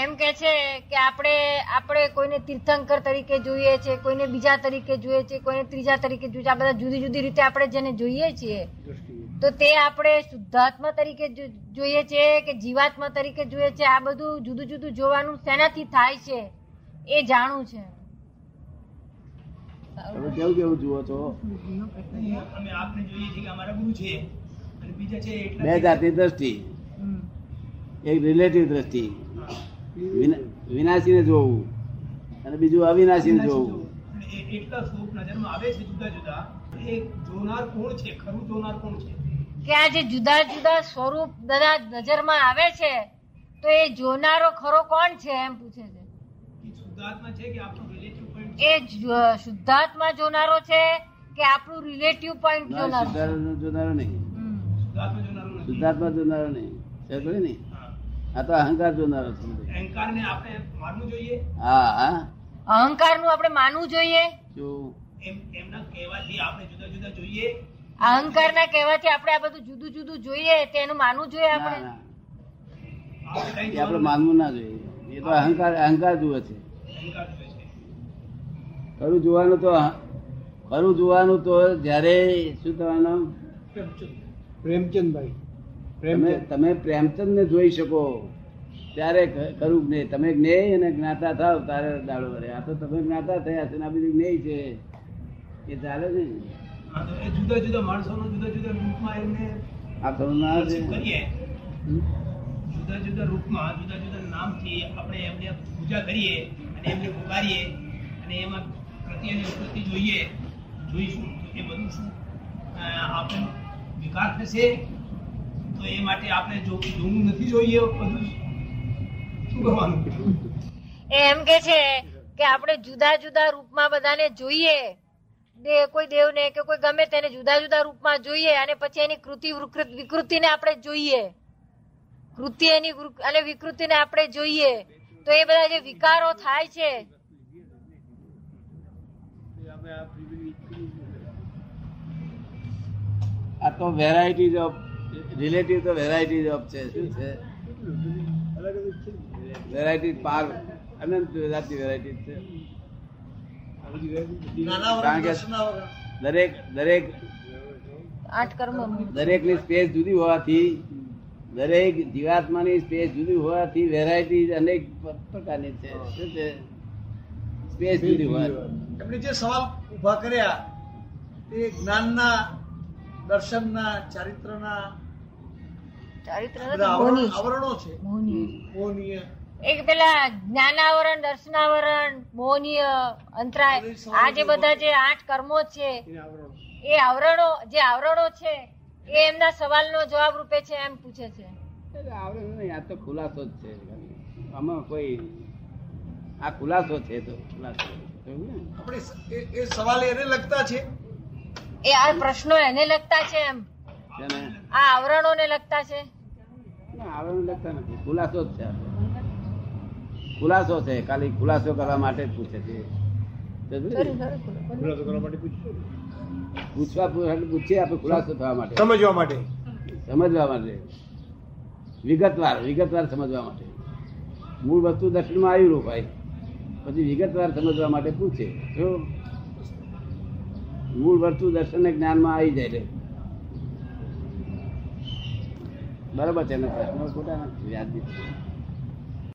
એમ કે છે કે આપણે આપણે કોઈને તીર્થંકર તરીકે જોઈએ છે કોઈને બીજા તરીકે જોઈએ છે કોઈને ત્રીજા તરીકે જોઈએ છે આ બધા જુદી જુદી રીતે આપણે જેને જોઈએ છીએ તો તે આપણે શુદ્ધાત્મા તરીકે જોઈએ છે કે જીવાત્મા તરીકે જોઈએ છે આ બધું જુદું જુદું જોવાનું શેનાથી થાય છે એ જાણવું છે. તમે કેવું કેવું જુઓ છો? અમે આપને જોઈએ છીએ કે અમારા ગુરુ છે અને બીજા છે એટલા બે જાતની દ્રષ્ટિ. એક રિલેટિવ દ્રષ્ટિ. વિનાશીને જોવું. અને બીજું અવિનાશીને જોવું. એટલા સ્વરૂપ નજરમાં આવે છે જુદા જુદા. એ જોનાર કોણ છે? ખરું જોનાર કોણ છે? કે આ જે જુદા જુદા સ્વરૂપ બધા નજરમાં આવે છે તો એ જોનારો ખરો કોણ છે એમ પૂછે છે. એ શુદ્ધાત્મા છે કે આપણો રિલેટિવ પોઈન્ટ એ શુદ્ધાત્મા જોનારો છે કે આપણું રિલેટિવ પોઈન્ટ જોનારો જોનારો નહીં. શુદ્ધાત્મા જોનારો નથી. શુદ્ધાત્મા જોનારો નહીં. આ તો અહંકાર જોનારો અહંકારને આપણે માનવું જોઈએ? હા હા. અહંકારનું આપણે માનવું જોઈએ? જો. એમ એમના કહેવાથી આપણે જુદા જુદા જોઈએ? અહંકારના કહેવાથી આપણે આ બધું જુદું જુદું જોઈએ તેનું માનવું જોઈએ આપણે? આપણે માનવું ના જોઈએ. એ તો અહંકાર અહંકાર જુએ છે. અહંકાર જોઈએ છે. ખરું જોવાનું તો ખરું જોવાનું તો જ્યારે શું થવાનું પ્રેમચંદભાઈ. તમે તમે પ્રેમચંદ ને જોઈ શકો. ત્યારે ખરું જ્ઞે તમે જ્ઞેય અને જ્ઞાતા થાવ તારે દાડો વરે. આ તો તમે જ્ઞાતા થયા છે આ બધું જ્ઞેય છે. એ ચાલે છે જુદા જુદા માણસોનો જુદા જુદા રૂપમાં એમને આ તો ના છે. જુદા જુદા રૂપમાં જુદા જુદા નામથી આપણે એમને પૂજા કરીએ અને એમને પુકારીએ અને એમાં પ્રતિ અને વિકૃતિ જોઈએ. જોઈશું. એ બધું શું? આપણે વિકાસ થશે. તો એ માટે આપણે જોવું નથી જોઈએ બધું શું કરવાનું? એ એમ કે છે કે આપણે જુદા જુદા રૂપમાં બધાને જોઈએ. દે કોઈ દેવને કે કોઈ ગમે તેને જુદા જુદા રૂપમાં જોઈએ અને પછી એની કૃતિ વિકૃત- વિકૃતિને આપણે જોઈએ. કૃતિ એની અને વિકૃતિને આપણે જોઈએ. તો એ બધા જે વિકારો થાય છે. આ તો વેરાયટીઝ ઓફ રિલેટિવ તો વેરાયટીઝ ઓફ છે શું છે? વેરાયટી પાર અનંત જાતની વેરાયટી છે. કારણ કે દરેક દરેક આઠ કર્મ. દરેકની સ્પેસ જુદી હોવાથી દરેક જીવાત્માની સ્પેસ જુદી હોવાથી વેરાયટી અનેક પ્રકારની છે. શું છે? સ્પેસ જુદી હોવાથી. એમણે જે સવાલ ઊભા કર્યા તે જ્ઞાનના દર્શનના ચારિત્રના ચારિત્ર આવરણો છે. મોહનીય. એક પેલા જ્ઞાનાવરણ દર્શનાવરણ મોહનીય અંતરાય આ જે બધા જે આઠ કર્મો છે એ આવરણો જે આવરણો છે એ એમના સવાલનો જવાબ રૂપે છે એમ પૂછે છે. નહીં આ તો ખુલાસો જ છે. આમાં કોઈ આ ખુલાસો છે તો ખુલાસો. આપણે એ- સવાલ એને લગતા છે? એ આ પ્રશ્નો એને લગતા છે એમ. આ આવરણોને લગતા છે. ના, આવડે નથી. ખુલાસો જ છે ખુલાસો છે ખાલી ખુલાસો કરવા માટે જ પૂછે છે. પૂછવા પૂછવા- પૂછીએ આપણે ખુલાસો થવા માટે. સમજવા માટે. સમજવા માટે. વિગતવાર વિગતવાર સમજવા માટે. મૂળ વસ્તુ દર્શનમાં આવી રોપાય પછી વિગતવાર સમજવા માટે પૂછે. જો? મૂળ વસ્તુ દર્શન જ્ઞાનમાં આવી જાય એટલે બરાબર એના પ્રશ્નો ખોટા નથી વ્યાજબી.